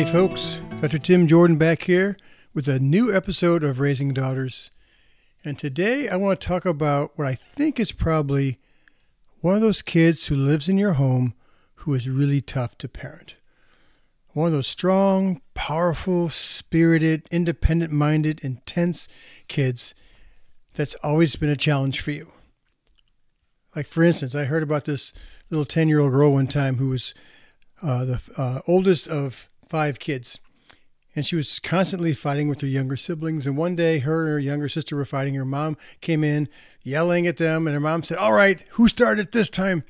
Hey folks, Dr. Tim Jordan back here with a new episode of Raising Daughters. And today I want to talk about what I think is probably one of those kids who lives in your home who is really tough to parent. One of those strong, powerful, spirited, independent minded, intense kids that's always been a challenge for you. Like, for instance, I heard about this little 10 year old girl one time who was uh, the uh, oldest of five kids. And she was constantly fighting with her younger siblings. And one day, her and her younger sister were fighting. Her mom came in yelling at them. And her mom said, All right, who started this time?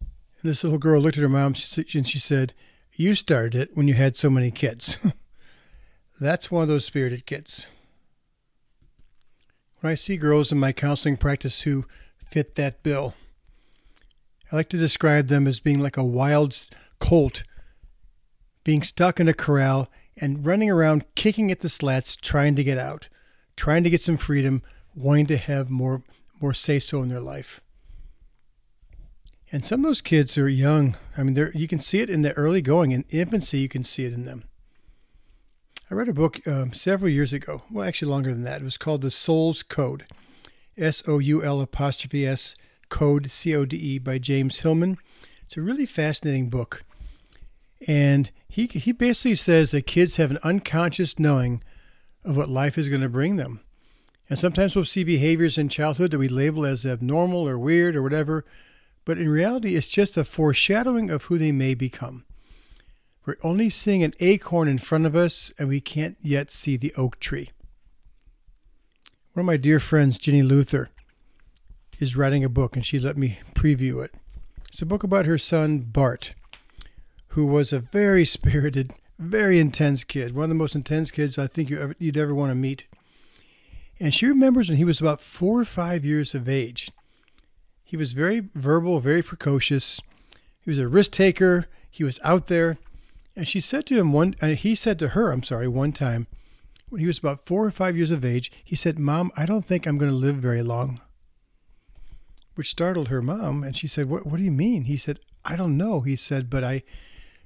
And this little girl looked at her mom and she said, You started it when you had so many kids. That's one of those spirited kids. When I see girls in my counseling practice who fit that bill, I like to describe them as being like a wild colt being stuck in a corral and running around kicking at the slats trying to get out, trying to get some freedom, wanting to have more more say so in their life. And some of those kids are young. I mean, you can see it in the early going. In infancy, you can see it in them. I read a book um, several years ago, well, actually longer than that. It was called The Soul's Code, S O U L apostrophe S Code, C O D E, by James Hillman. It's a really fascinating book. And he, he basically says that kids have an unconscious knowing of what life is going to bring them. And sometimes we'll see behaviors in childhood that we label as abnormal or weird or whatever, but in reality, it's just a foreshadowing of who they may become. We're only seeing an acorn in front of us, and we can't yet see the oak tree. One of my dear friends, Ginny Luther, is writing a book, and she let me preview it. It's a book about her son, Bart who was a very spirited, very intense kid, one of the most intense kids I think you ever, you'd ever want to meet. And she remembers when he was about four or five years of age. He was very verbal, very precocious. He was a risk taker. He was out there. And she said to him one, uh, he said to her, I'm sorry, one time, when he was about four or five years of age, he said, Mom, I don't think I'm going to live very long. Which startled her mom. And she said, what, what do you mean? He said, I don't know. He said, but I,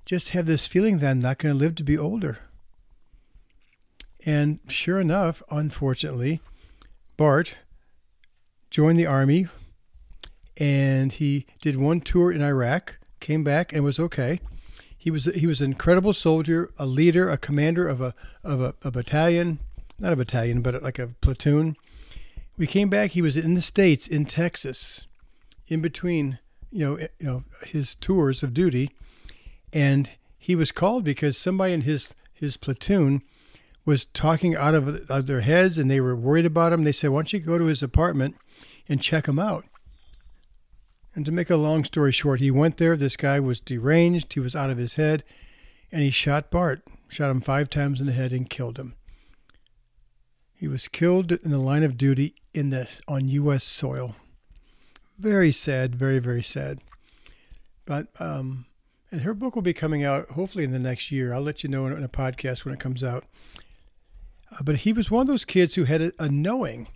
just have this feeling that I'm not going to live to be older. And sure enough, unfortunately, Bart joined the army and he did one tour in Iraq, came back and was okay. He was he was an incredible soldier, a leader, a commander of a of a, a battalion, not a battalion, but like a platoon. We came back. He was in the states, in Texas, in between you know you know his tours of duty, and he was called because somebody in his his platoon was talking out of, of their heads, and they were worried about him. They said, "Why don't you go to his apartment and check him out?" And to make a long story short, he went there. This guy was deranged. He was out of his head, and he shot Bart, shot him five times in the head, and killed him. He was killed in the line of duty in the on U.S. soil. Very sad, very very sad. But um, and her book will be coming out hopefully in the next year. I'll let you know in a podcast when it comes out. Uh, but he was one of those kids who had a, a, knowing.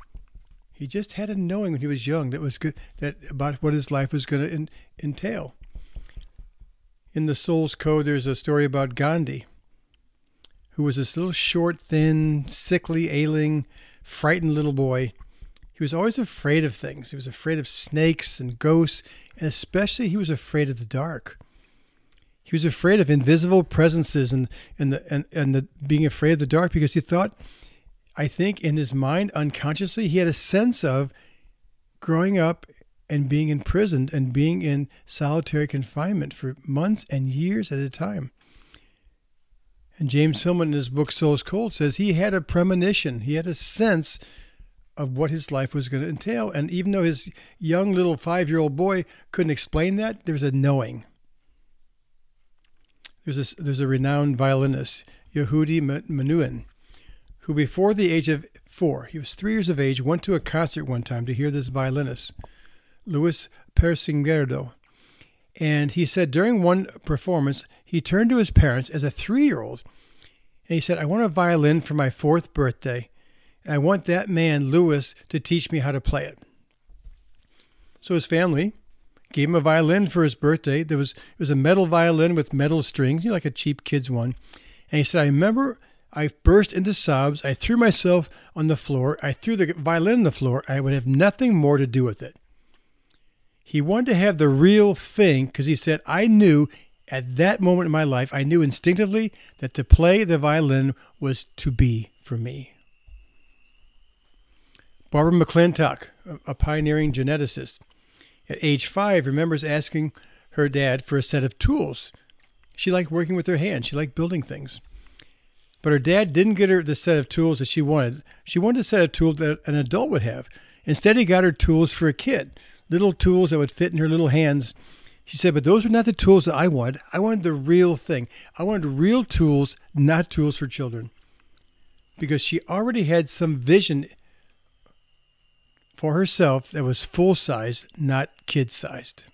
He just had a knowing when he was young that was good that about what his life was going to entail. In the Soul's Code, there's a story about Gandhi, who was this little short, thin, sickly, ailing, frightened little boy He was always afraid of things. He was afraid of snakes and ghosts, and especially he was afraid of the dark. He was afraid of invisible presences and and the, and, and the, being afraid of the dark because he thought, I think in his mind unconsciously, he had a sense of growing up and being imprisoned and being in solitary confinement for months and years at a time. And James Hillman in his book Soul's Code says he had a premonition, he had a sense of what his life was going to entail. And even though his young little five year old boy couldn't explain that, there was a knowing. There's a, there's a renowned violinist, Yehudi Menuhin, who before the age of four, he was three years of age, went to a concert one time to hear this violinist, Luis Persingerdo. And he said during one performance, he turned to his parents as a three year old and he said, I want a violin for my fourth birthday. And I want that man, Lewis, to teach me how to play it. So his family gave him a violin for his birthday. There was it was a metal violin with metal strings, you know, like a cheap kid's one. And he said, I remember I burst into sobs. I threw myself on the floor. I threw the violin on the floor. I would have nothing more to do with it. He wanted to have the real thing because he said, I knew at that moment in my life, I knew instinctively that to play the violin was to be for me. Barbara McClintock, a pioneering geneticist, at age five, remembers asking her dad for a set of tools. She liked working with her hands, she liked building things. But her dad didn't get her the set of tools that she wanted. She wanted a set of tools that an adult would have. Instead, he got her tools for a kid, little tools that would fit in her little hands. She said, but those were not the tools that I wanted. I wanted the real thing. I wanted real tools, not tools for children. Because she already had some vision for herself that was full sized, not kid sized.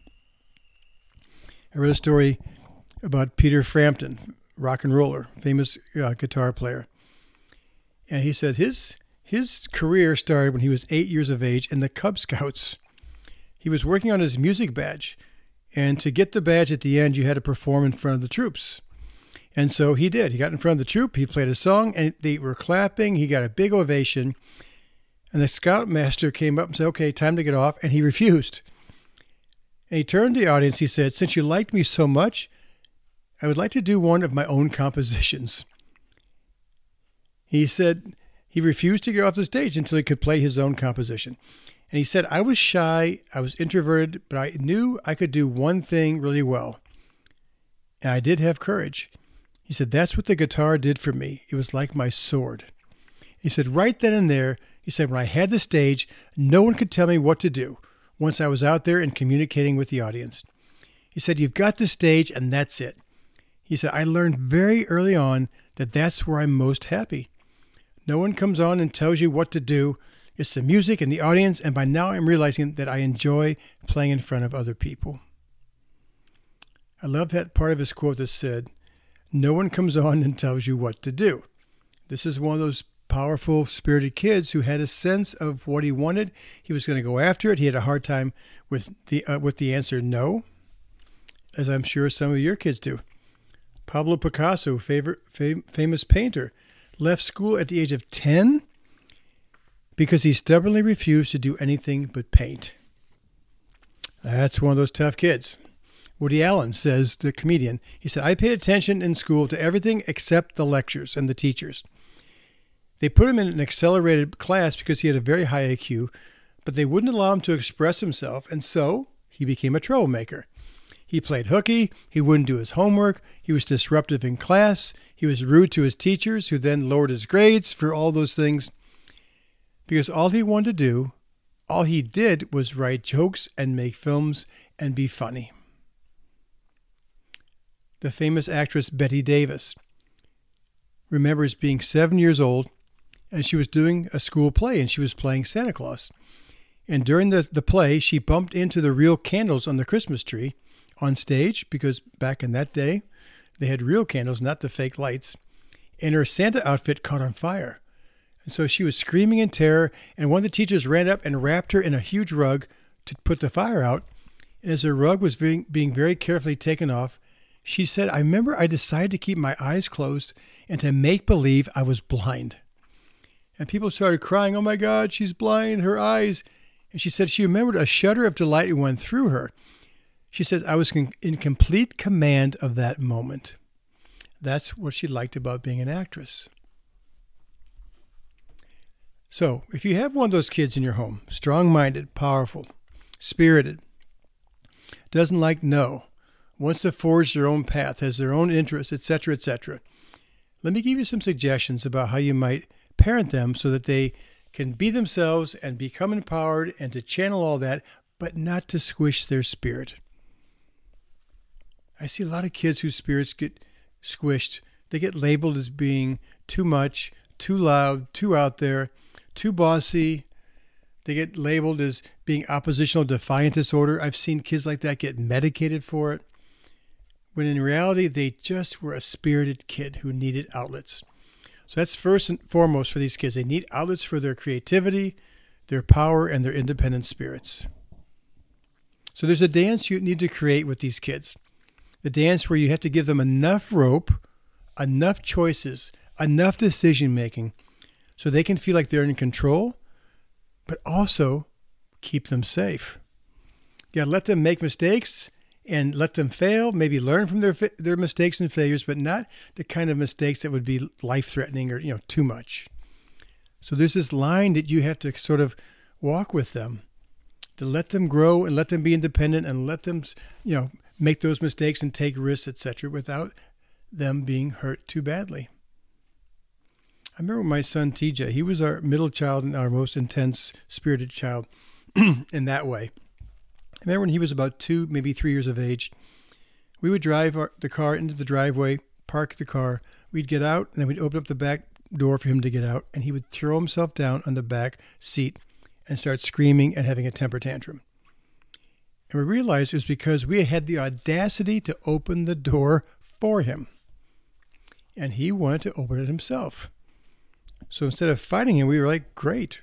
I read a story about Peter Frampton, rock and roller, famous uh, guitar player. And he said his his career started when he was eight years of age in the Cub Scouts. He was working on his music badge, and to get the badge at the end, you had to perform in front of the troops. And so he did. He got in front of the troop, he played a song, and they were clapping. He got a big ovation. And the scoutmaster came up and said, Okay, time to get off. And he refused. And he turned to the audience. He said, Since you liked me so much, I would like to do one of my own compositions. He said he refused to get off the stage until he could play his own composition. And he said, I was shy, I was introverted, but I knew I could do one thing really well. And I did have courage. He said, That's what the guitar did for me. It was like my sword. He said, Right then and there, he said, When I had the stage, no one could tell me what to do once I was out there and communicating with the audience. He said, You've got the stage, and that's it. He said, I learned very early on that that's where I'm most happy. No one comes on and tells you what to do. It's the music and the audience, and by now I'm realizing that I enjoy playing in front of other people. I love that part of his quote that said, No one comes on and tells you what to do. This is one of those powerful, spirited kids who had a sense of what he wanted. He was going to go after it. He had a hard time with the uh, with the answer no, as I'm sure some of your kids do. Pablo Picasso, favorite, fam- famous painter, left school at the age of 10 because he stubbornly refused to do anything but paint. That's one of those tough kids. Woody Allen says, the comedian, he said, I paid attention in school to everything except the lectures and the teachers. They put him in an accelerated class because he had a very high IQ, but they wouldn't allow him to express himself, and so he became a troublemaker. He played hooky. He wouldn't do his homework. He was disruptive in class. He was rude to his teachers, who then lowered his grades for all those things. Because all he wanted to do, all he did was write jokes and make films and be funny. The famous actress Bette Davis remembers being seven years old and she was doing a school play and she was playing Santa Claus. And during the, the play, she bumped into the real candles on the Christmas tree on stage because back in that day, they had real candles, not the fake lights. And her Santa outfit caught on fire. And so she was screaming in terror. And one of the teachers ran up and wrapped her in a huge rug to put the fire out. And as the rug was being, being very carefully taken off, she said, I remember I decided to keep my eyes closed and to make believe I was blind. And people started crying, Oh my God, she's blind, her eyes. And she said she remembered a shudder of delight went through her. She says, I was in complete command of that moment. That's what she liked about being an actress. So, if you have one of those kids in your home, strong minded, powerful, spirited, doesn't like no, wants to forge their own path, has their own interests, etc., etc., let me give you some suggestions about how you might parent them so that they can be themselves and become empowered and to channel all that, but not to squish their spirit. I see a lot of kids whose spirits get squished. They get labeled as being too much, too loud, too out there, too bossy. They get labeled as being oppositional defiant disorder. I've seen kids like that get medicated for it, when in reality, they just were a spirited kid who needed outlets. So that's first and foremost for these kids. They need outlets for their creativity, their power, and their independent spirits. So there's a dance you need to create with these kids the dance where you have to give them enough rope, enough choices, enough decision making so they can feel like they're in control, but also keep them safe. You gotta let them make mistakes and let them fail, maybe learn from their their mistakes and failures, but not the kind of mistakes that would be life threatening or you know too much. So there's this line that you have to sort of walk with them to let them grow and let them be independent and let them you know make those mistakes and take risks, etc., without them being hurt too badly. I remember my son TJ, he was our middle child and our most intense spirited child in that way. I remember when he was about two, maybe three years of age, we would drive our, the car into the driveway, park the car, we'd get out, and then we'd open up the back door for him to get out, and he would throw himself down on the back seat and start screaming and having a temper tantrum. And we realized it was because we had the audacity to open the door for him. And he wanted to open it himself. So instead of fighting him, we were like, great.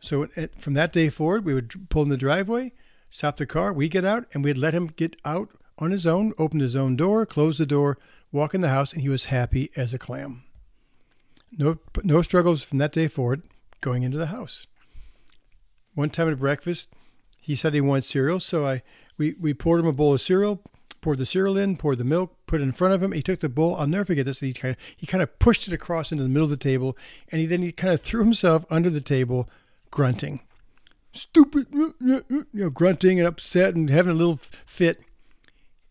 So from that day forward, we would pull in the driveway, stop the car, we get out, and we'd let him get out on his own, open his own door, close the door, walk in the house, and he was happy as a clam. No, no struggles from that day forward going into the house. One time at breakfast, he said he wanted cereal, so I we, we poured him a bowl of cereal, poured the cereal in, poured the milk, put it in front of him. He took the bowl. I'll never forget this. He kind of, he kind of pushed it across into the middle of the table, and he then he kind of threw himself under the table, grunting, stupid, you know, grunting and upset and having a little fit.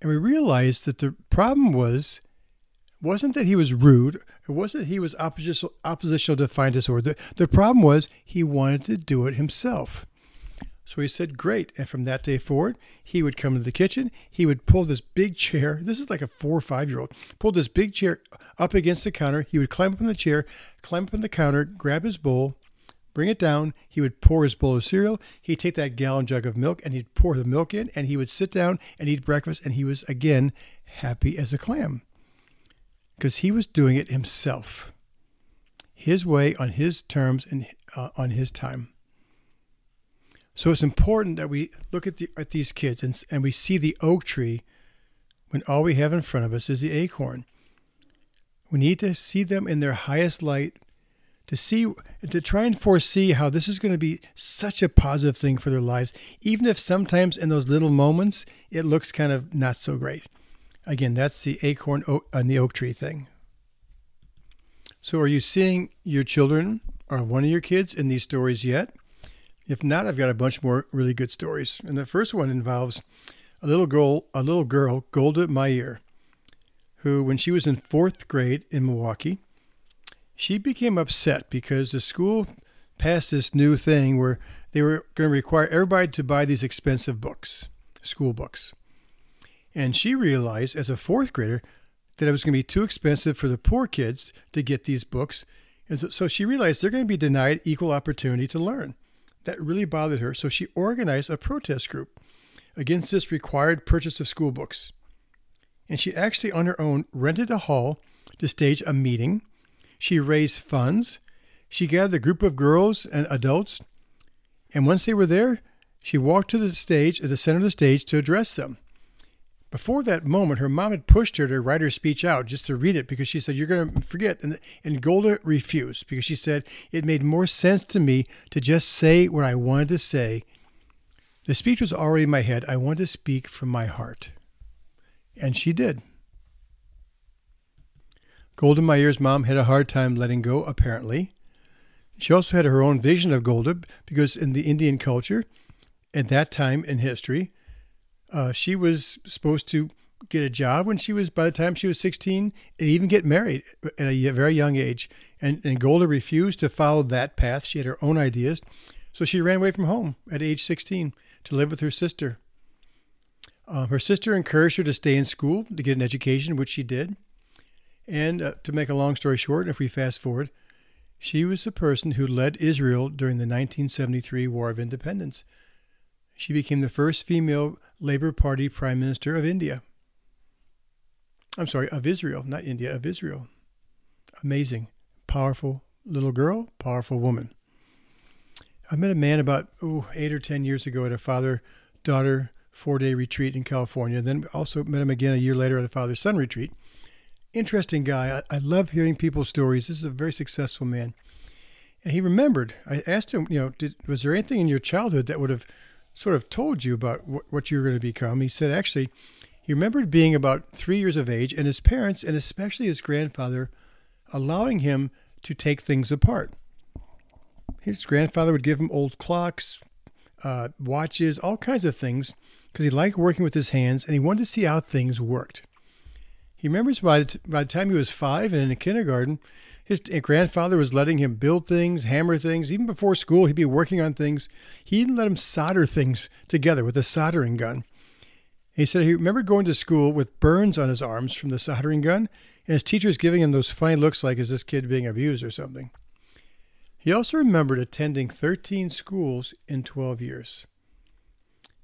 And we realized that the problem was wasn't that he was rude. It wasn't that he was oppositional, oppositional defiant disorder. The, the problem was he wanted to do it himself. So he said, Great. And from that day forward, he would come to the kitchen. He would pull this big chair. This is like a four or five year old. Pull this big chair up against the counter. He would climb up on the chair, climb up on the counter, grab his bowl, bring it down. He would pour his bowl of cereal. He'd take that gallon jug of milk and he'd pour the milk in and he would sit down and eat breakfast. And he was again happy as a clam because he was doing it himself, his way, on his terms, and uh, on his time. So it's important that we look at, the, at these kids and, and we see the oak tree when all we have in front of us is the acorn. We need to see them in their highest light to see to try and foresee how this is going to be such a positive thing for their lives even if sometimes in those little moments it looks kind of not so great. Again that's the acorn and the oak tree thing. So are you seeing your children or one of your kids in these stories yet? If not, I've got a bunch more really good stories. And the first one involves a little girl, a little girl, Golda Meir, who, when she was in fourth grade in Milwaukee, she became upset because the school passed this new thing where they were going to require everybody to buy these expensive books, school books. And she realized as a fourth grader that it was going to be too expensive for the poor kids to get these books. And so, so she realized they're going to be denied equal opportunity to learn. That really bothered her, so she organized a protest group against this required purchase of school books. And she actually, on her own, rented a hall to stage a meeting. She raised funds. She gathered a group of girls and adults. And once they were there, she walked to the stage, at the center of the stage, to address them. before that moment, her mom had pushed her to write her speech out just to read it because she said, You're going to forget. And, and Golda refused because she said, It made more sense to me to just say what I wanted to say. The speech was already in my head. I wanted to speak from my heart. And she did. Golda Meir's mom had a hard time letting go, apparently. She also had her own vision of Golda because in the Indian culture, at that time in history, uh, she was supposed to get a job when she was, by the time she was 16, and even get married at a very young age. And, and Golda refused to follow that path. She had her own ideas. So she ran away from home at age 16 to live with her sister. Um, her sister encouraged her to stay in school to get an education, which she did. And uh, to make a long story short, if we fast forward, she was the person who led Israel during the 1973 War of Independence. She became the first female Labour Party Prime Minister of India. I'm sorry, of Israel, not India, of Israel. Amazing, powerful little girl, powerful woman. I met a man about oh, eight or ten years ago at a father daughter four day retreat in California. Then also met him again a year later at a father son retreat. Interesting guy. I, I love hearing people's stories. This is a very successful man. And he remembered. I asked him, you know, did, was there anything in your childhood that would have sort of told you about what, what you're going to become. He said actually, he remembered being about three years of age and his parents, and especially his grandfather, allowing him to take things apart. His grandfather would give him old clocks, uh, watches, all kinds of things, because he liked working with his hands and he wanted to see how things worked. He remembers by the, t- by the time he was five and in kindergarten, his grandfather was letting him build things, hammer things. Even before school, he'd be working on things. He even let him solder things together with a soldering gun. He said he remembered going to school with burns on his arms from the soldering gun, and his teachers giving him those funny looks like, is this kid being abused or something? He also remembered attending 13 schools in 12 years.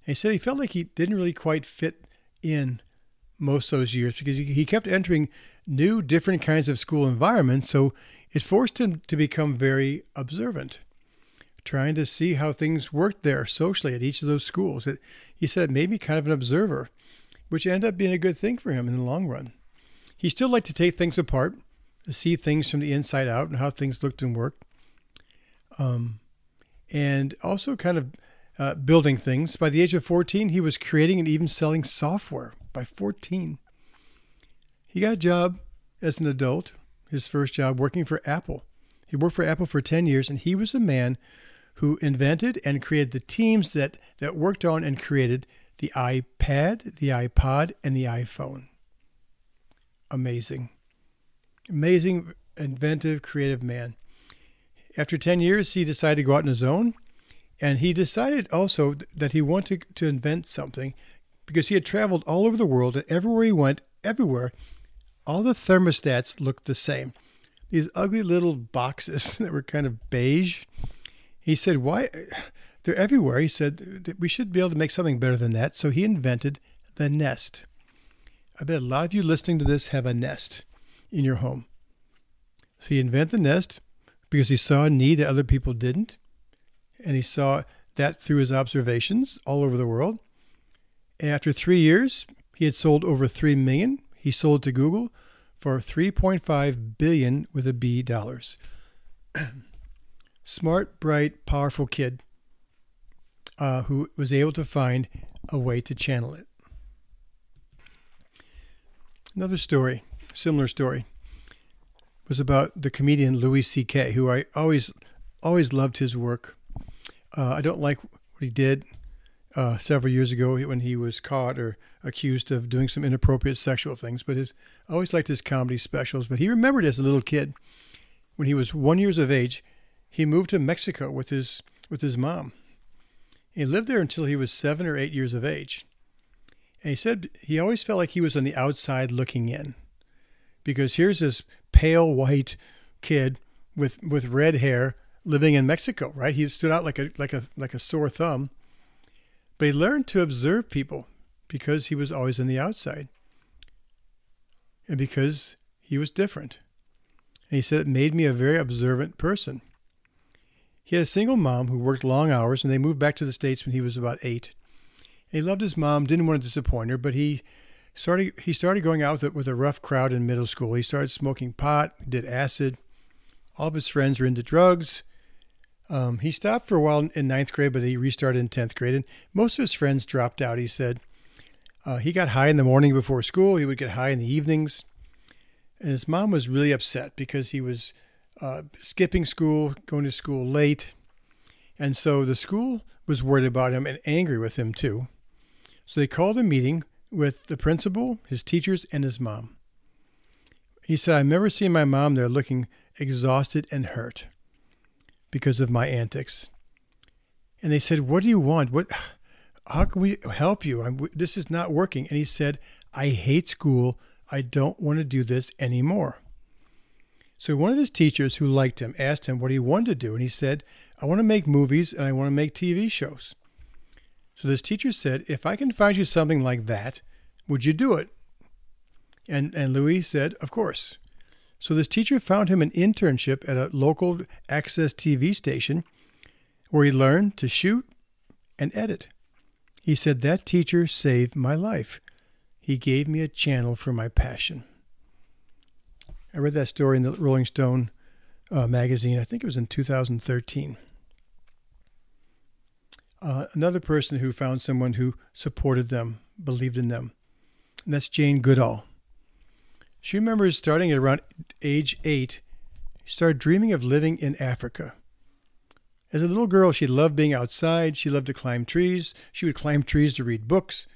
He said he felt like he didn't really quite fit in most of those years because he kept entering new, different kinds of school environments. So it forced him to become very observant, trying to see how things worked there socially at each of those schools. It, he said it made me kind of an observer, which ended up being a good thing for him in the long run. He still liked to take things apart, to see things from the inside out and how things looked and worked. Um, and also kind of uh, building things. By the age of 14, he was creating and even selling software by 14. He got a job as an adult, his first job working for Apple. He worked for Apple for 10 years, and he was the man who invented and created the teams that, that worked on and created the iPad, the iPod, and the iPhone. Amazing. Amazing, inventive, creative man. After 10 years, he decided to go out on his own. And he decided also that he wanted to invent something because he had traveled all over the world and everywhere he went, everywhere, all the thermostats looked the same. These ugly little boxes that were kind of beige. He said, Why? They're everywhere. He said, We should be able to make something better than that. So he invented the Nest. I bet a lot of you listening to this have a Nest in your home. So he invented the Nest because he saw a need that other people didn't. And he saw that through his observations all over the world. After three years, he had sold over 3 million he sold to Google for 3.5 billion with a B dollars. Smart, bright, powerful kid uh, who was able to find a way to channel it. Another story, similar story, was about the comedian Louis C.K., who I always, always loved his work. Uh, I don't like what he did uh, several years ago when he was caught or accused of doing some inappropriate sexual things. But his, I always liked his comedy specials. But he remembered as a little kid, when he was one years of age, he moved to Mexico with his with his mom. He lived there until he was seven or eight years of age. And he said he always felt like he was on the outside looking in, because here's this pale white kid with with red hair living in Mexico, right? He stood out like a like a like a sore thumb but he learned to observe people because he was always on the outside and because he was different. And he said it made me a very observant person. He had a single mom who worked long hours, and they moved back to the States when he was about eight. He loved his mom, didn't want to disappoint her, but he Started, he started going out with, with a rough crowd in middle school. He started smoking pot, did acid. All of his friends were into drugs. Um, he stopped for a while in ninth grade, but he restarted in 10th grade. And most of his friends dropped out, he said. Uh, he got high in the morning before school. He would get high in the evenings. And his mom was really upset because he was uh, skipping school, going to school late. And so the school was worried about him and angry with him too. So they called a meeting with the principal, his teachers, and his mom. He said, "I never seen my mom there looking exhausted and hurt because of my antics. And they said, What do you want? What, how can we help you? I'm, this is not working. And he said, I hate school. I don't want to do this anymore. So one of his teachers who liked him asked him what he wanted to do. And he said, I want to make movies and I want to make TV shows. So this teacher said, If I can find you something like that, would you do it? And, and Louis said, Of course. So this teacher found him an internship at a local access TV station where he learned to shoot and edit. He said, That teacher saved my life. He gave me a channel for my passion. I read that story in the Rolling Stone uh, magazine. I think it was in 2013. Uh, another person who found someone who supported them, believed in them, and that's Jane Goodall. She remembers starting at around age eight, she started dreaming of living in Africa. As a little girl, she loved being outside. She loved to climb trees. She would climb trees to read books.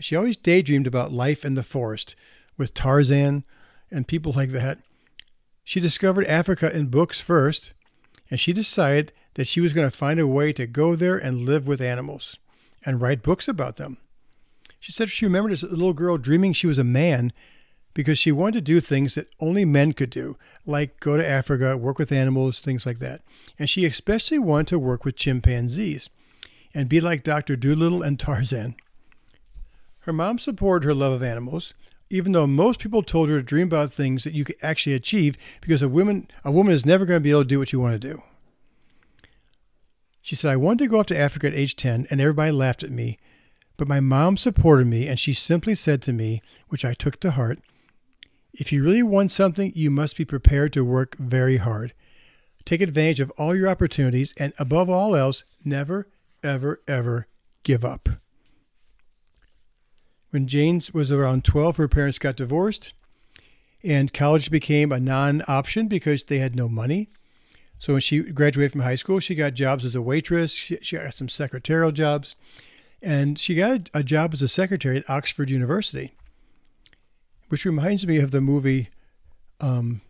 She always daydreamed about life in the forest with Tarzan and people like that. She discovered Africa in books first, and she decided that she was going to find a way to go there and live with animals and write books about them. She said she remembered as a little girl dreaming she was a man because she wanted to do things that only men could do, like go to Africa, work with animals, things like that. And she especially wanted to work with chimpanzees and be like Dr. Dolittle and Tarzan. Her mom supported her love of animals, even though most people told her to dream about things that you could actually achieve because a woman a woman is never going to be able to do what you want to do. She said, I wanted to go off to Africa at age 10, and everybody laughed at me. But my mom supported me, and she simply said to me, which I took to heart, if you really want something, you must be prepared to work very hard. Take advantage of all your opportunities, and above all else, never, ever, ever give up. When James was around 12, her parents got divorced, and college became a non option because they had no money. So when she graduated from high school, she got jobs as a waitress, she, she got some secretarial jobs, and she got a job as a secretary at Oxford University which reminds me of the movie, um,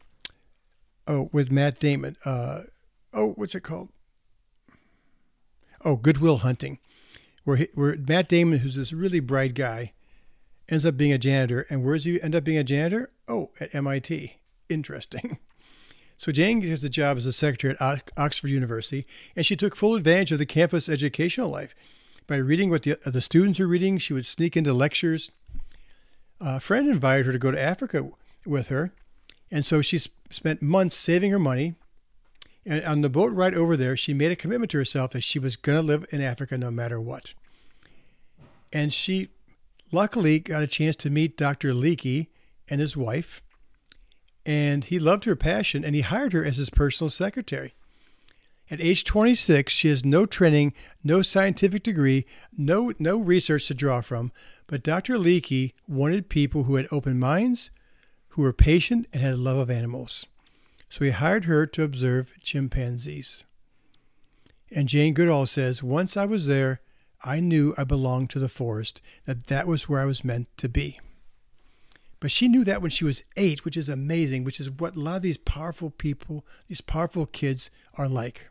oh, with Matt Damon. Uh, oh, what's it called? Oh, Good Will Hunting, where he, where Matt Damon, who's this really bright guy, ends up being a janitor. And where does he end up being a janitor? Oh, at MIT. Interesting. So Jane gets the job as a secretary at Oxford University, and she took full advantage of the campus educational life. By reading what the, the students were reading, she would sneak into lectures a friend invited her to go to Africa with her. And so she spent months saving her money. And on the boat ride over there, she made a commitment to herself that she was going to live in Africa no matter what. And she luckily got a chance to meet Dr. Leakey and his wife. And he loved her passion and he hired her as his personal secretary. At age 26, she has no training, no scientific degree, no, no research to draw from, but Dr. Leakey wanted people who had open minds, who were patient, and had a love of animals. So he hired her to observe chimpanzees. And Jane Goodall says, Once I was there, I knew I belonged to the forest, that that was where I was meant to be. But she knew that when she was eight, which is amazing, which is what a lot of these powerful people, these powerful kids are like.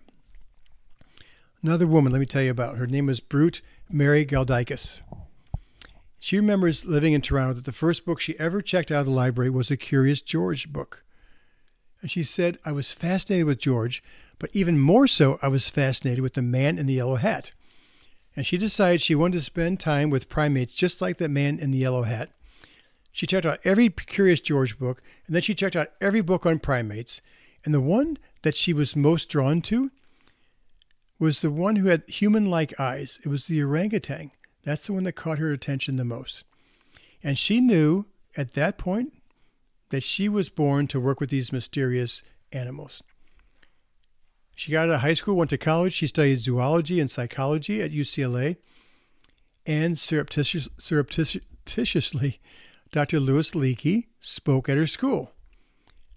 Another woman, let me tell you about. Her name was Biruté Mary Galdikas. She remembers living in Toronto that the first book she ever checked out of the library was a Curious George book. And she said, I was fascinated with George, but even more so, I was fascinated with the man in the yellow hat. And she decided she wanted to spend time with primates just like that man in the yellow hat. She checked out every Curious George book, and then she checked out every book on primates. And the one that she was most drawn to was the one who had human like eyes. It was the orangutan. That's the one that caught her attention the most. And she knew at that point that she was born to work with these mysterious animals. She got out of high school, went to college. She studied zoology and psychology at UCLA. And surreptitious, surreptitiously, Dr. Louis Leakey spoke at her school.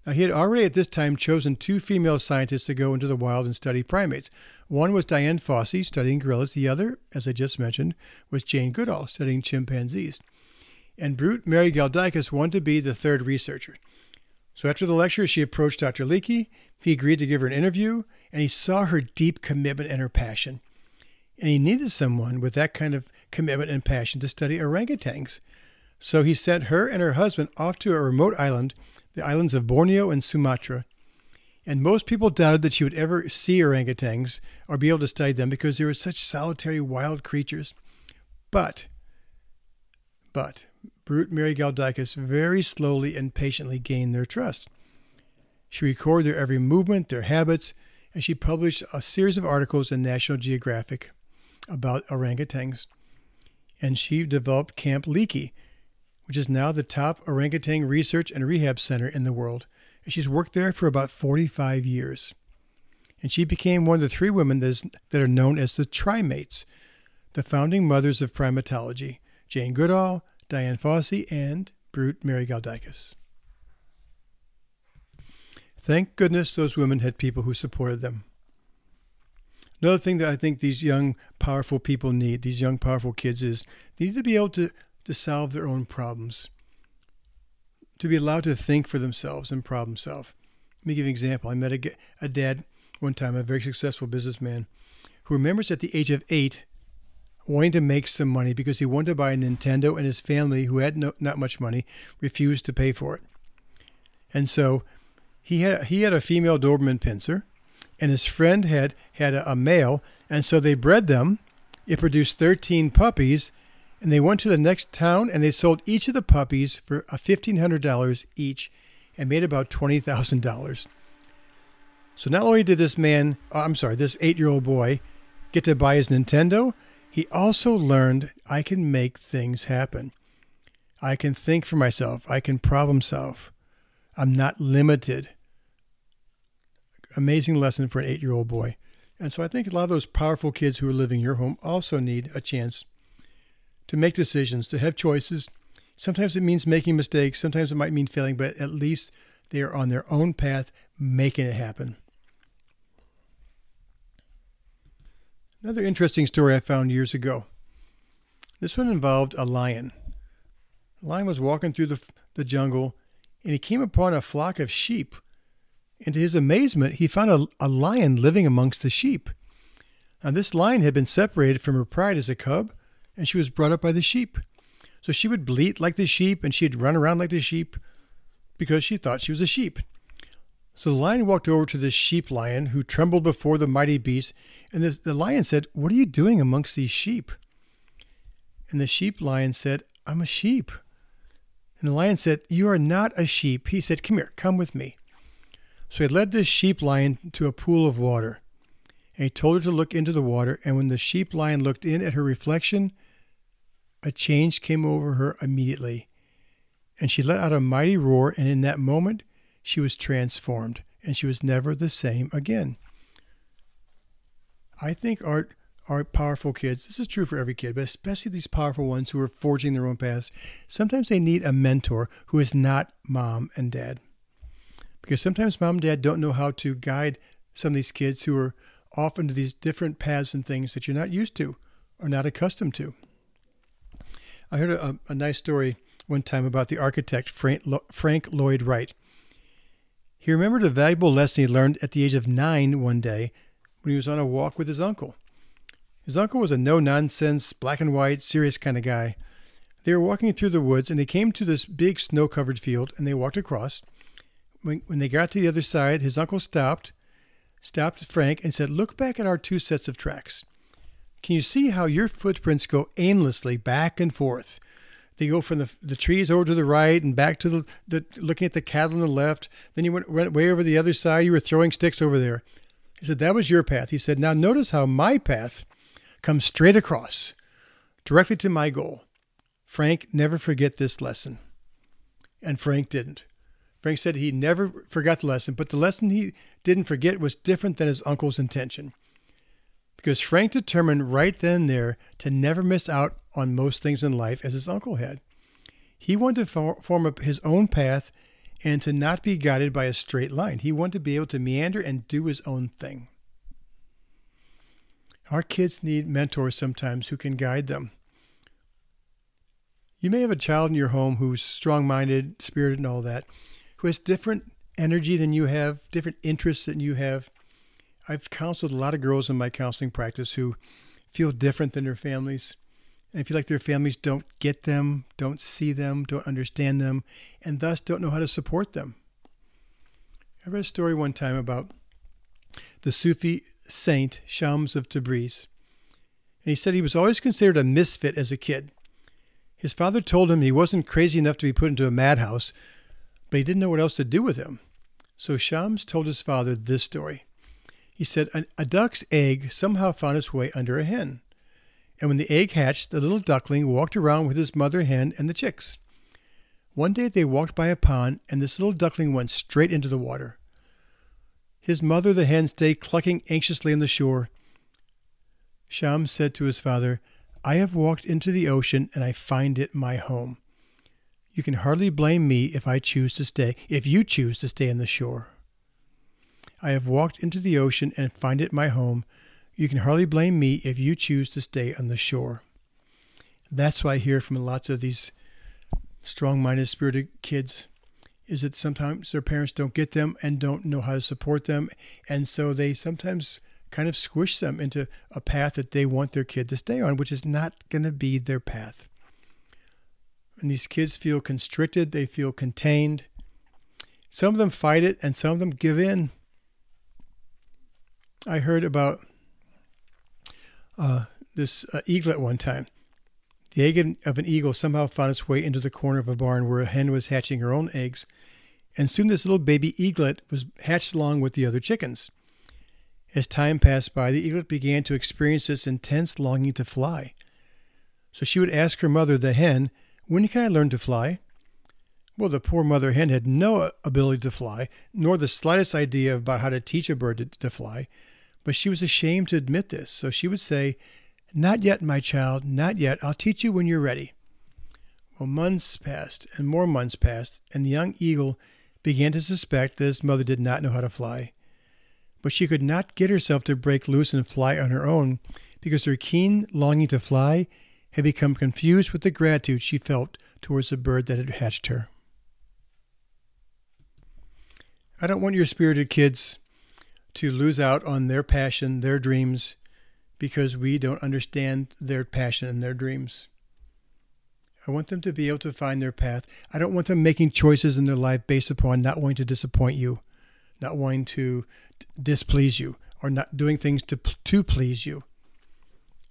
Now, he had already at this time chosen two female scientists to go into the wild and study primates. One was Dian Fossey, studying gorillas. The other, as I just mentioned, was Jane Goodall, studying chimpanzees. And Biruté Mary Galdikas wanted to be the third researcher. So after the lecture, she approached Dr. Leakey. He agreed to give her an interview, and he saw her deep commitment and her passion. And he needed someone with that kind of commitment and passion to study orangutans. So he sent her and her husband off to a remote island, the islands of Borneo and Sumatra. And most people doubted that she would ever see orangutans or be able to study them because they were such solitary wild creatures. But, but, Biruté Mary Galdikas very slowly and patiently gained their trust. She recorded their every movement, their habits, and she published a series of articles in National Geographic about orangutans. And she developed Camp Leakey, which is now the top orangutan research and rehab center in the world. And she's worked there for about 45 years. And she became one of the three women that, is, that are known as the Trimates, the founding mothers of primatology Jane Goodall, Dian Fossey, and Biruté Mary Galdikas. Thank goodness those women had people who supported them. Another thing that I think these young, powerful people need, these young, powerful kids, is they need to be able to, to solve their own problems, to be allowed to think for themselves and problem solve. Let me give you an example. I met a, a dad one time, a very successful businessman, who remembers at the age of eight wanting to make some money because he wanted to buy a Nintendo, and his family, who had no, not much money, refused to pay for it. And so he had he had a female Doberman pinscher, and his friend had had a, a male, and so they bred them. It produced 13 puppies, and they went to the next town and they sold each of the puppies for $1,500 each and made about $20,000. So not only did this man, uh, I'm sorry, this eight year old boy get to buy his Nintendo, he also learned I can make things happen. I can think for myself, I can problem solve. I'm not limited. Amazing lesson for an eight year old boy. And so I think a lot of those powerful kids who are living in your home also need a chance to make decisions, to have choices. Sometimes it means making mistakes, sometimes it might mean failing, but at least they are on their own path making it happen. Another interesting story I found years ago. This one involved a lion. The lion was walking through the, the jungle and he came upon a flock of sheep. And to his amazement, he found a, a lion living amongst the sheep. Now, this lion had been separated from her pride as a cub, and she was brought up by the sheep. So she would bleat like the sheep, and she'd run around like the sheep because she thought she was a sheep. So the lion walked over to this sheep lion who trembled before the mighty beast, and the lion said, What are you doing amongst these sheep? And the sheep lion said, I'm a sheep. And the lion said, You are not a sheep. He said, Come here, come with me. So he led this sheep lion to a pool of water. And he told her to look into the water. And when the sheep lion looked in at her reflection, a change came over her immediately. And she let out a mighty roar. And in that moment, she was transformed. And she was never the same again. I think art are powerful kids. This is true for every kid, but especially these powerful ones who are forging their own paths. Sometimes they need a mentor who is not mom and dad. Because sometimes mom and dad don't know how to guide some of these kids who are off into these different paths and things that you're not used to or not accustomed to. I heard a, a nice story one time about the architect Frank, Frank Lloyd Wright. He remembered a valuable lesson he learned at the age of nine one day when he was on a walk with his uncle. His uncle was a no nonsense, black and white, serious kind of guy. They were walking through the woods and they came to this big snow covered field and they walked across. When, when they got to the other side, his uncle stopped, stopped Frank, and said, Look back at our two sets of tracks. Can you see how your footprints go aimlessly back and forth? They go from the, the trees over to the right and back to the, the looking at the cattle on the left. Then you went, went way over the other side. You were throwing sticks over there. He said, That was your path. He said, Now notice how my path comes straight across, directly to my goal. Frank, never forget this lesson. And Frank didn't. Frank said he never forgot the lesson, but the lesson he didn't forget was different than his uncle's intention. Because Frank determined right then and there to never miss out on most things in life as his uncle had. He wanted to form his own path and to not be guided by a straight line. He wanted to be able to meander and do his own thing. Our kids need mentors sometimes who can guide them. You may have a child in your home who's strong minded, spirited, and all that, who has different energy than you have, different interests than you have. I've counseled a lot of girls in my counseling practice who feel different than their families and feel like their families don't get them, don't see them, don't understand them, and thus don't know how to support them. I read a story one time about the Sufi saint Shams of Tabriz. And he said he was always considered a misfit as a kid. His father told him he wasn't crazy enough to be put into a madhouse, but he didn't know what else to do with him. So Shams told his father this story. He said, A duck's egg somehow found its way under a hen. And when the egg hatched, the little duckling walked around with his mother hen and the chicks. One day they walked by a pond, and this little duckling went straight into the water. His mother, the hen, stayed clucking anxiously on the shore. Shams said to his father, I have walked into the ocean and I find it my home. You can hardly blame me if I choose to stay, if you choose to stay on the shore. I have walked into the ocean and find it my home. You can hardly blame me if you choose to stay on the shore. That's why I hear from lots of these strong minded, spirited kids is that sometimes their parents don't get them and don't know how to support them. And so they sometimes kind of squish them into a path that they want their kid to stay on, which is not going to be their path. And these kids feel constricted, they feel contained. Some of them fight it and some of them give in. I heard about uh, this uh, eaglet one time. The egg of an eagle somehow found its way into the corner of a barn where a hen was hatching her own eggs, and soon this little baby eaglet was hatched along with the other chickens. As time passed by, the eaglet began to experience this intense longing to fly. So she would ask her mother, the hen, When can I learn to fly? Well, the poor mother hen had no ability to fly, nor the slightest idea about how to teach a bird to, to fly, but she was ashamed to admit this. So she would say, not yet, my child, not yet. I'll teach you when you're ready. Well, months passed, and more months passed, and the young eagle began to suspect that his mother did not know how to fly. But she could not get herself to break loose and fly on her own because her keen longing to fly had become confused with the gratitude she felt towards the bird that had hatched her. I don't want your spirited kids to lose out on their passion, their dreams, because we don't understand their passion and their dreams. I want them to be able to find their path. I don't want them making choices in their life based upon not wanting to disappoint you, not wanting to displease you, or not doing things to, to please you.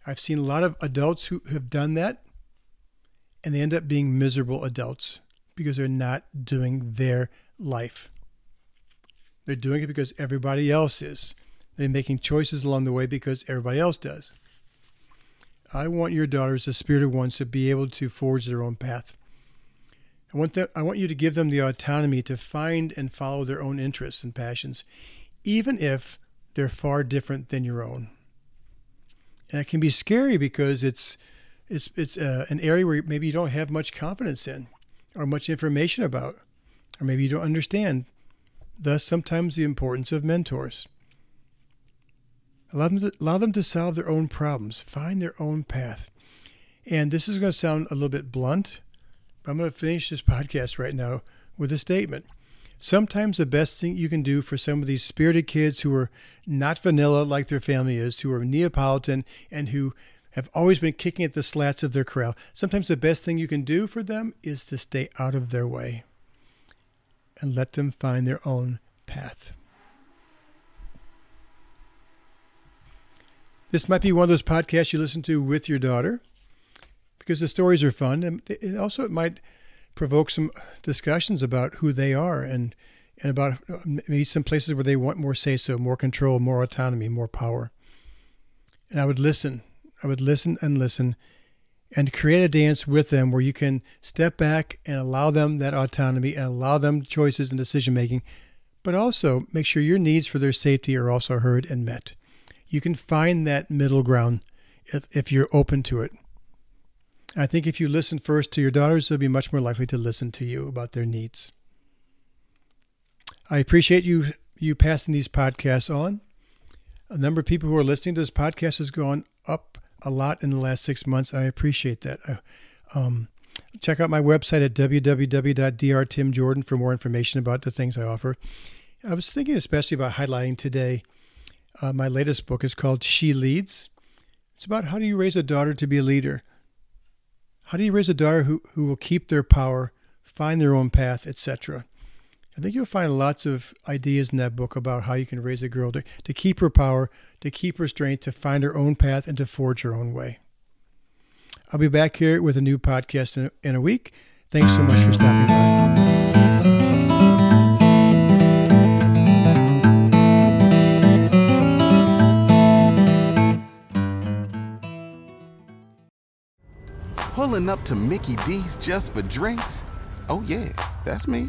I've seen a lot of adults who have done that, and they end up being miserable adults because they're not doing their life. They're doing it because everybody else is. They're making choices along the way because everybody else does. I want your daughters, the spirited ones, to be able to forge their own path. I want them, I want you to give them the autonomy to find and follow their own interests and passions, even if they're far different than your own. And it can be scary because it's it's it's uh, an area where maybe you don't have much confidence in, or much information about, or maybe you don't understand. Thus, sometimes the importance of mentors. Allow them, to, allow them to solve their own problems, find their own path. And this is going to sound a little bit blunt, but I'm going to finish this podcast right now with a statement. Sometimes the best thing you can do for some of these spirited kids who are not vanilla like their family is, who are Neapolitan and who have always been kicking at the slats of their corral, sometimes the best thing you can do for them is to stay out of their way and let them find their own path. This might be one of those podcasts you listen to with your daughter because the stories are fun. And also, it might provoke some discussions about who they are and, and about uh, maybe some places where they want more say so, more control, more autonomy, more power. And I would listen. I would listen and listen and create a dance with them where you can step back and allow them that autonomy and allow them choices and decision making, but also make sure your needs for their safety are also heard and met. You can find that middle ground if, if you're open to it. I think if you listen first to your daughters, they'll be much more likely to listen to you about their needs. I appreciate you you passing these podcasts on. A number of people who are listening to this podcast has gone up a lot in the last six months. and I appreciate that. Uh, um, check out my website at www.drtimjordan for more information about the things I offer. I was thinking especially about highlighting today. Uh, my latest book is called She Leads. It's about how do you raise a daughter to be a leader? How do you raise a daughter who, who will keep their power, find their own path, etc.? I think you'll find lots of ideas in that book about how you can raise a girl to, to keep her power, to keep her strength, to find her own path, and to forge her own way. I'll be back here with a new podcast in in a week. Thanks so much for stopping by. Pulling up to Mickey D's just for drinks? Oh, yeah, that's me.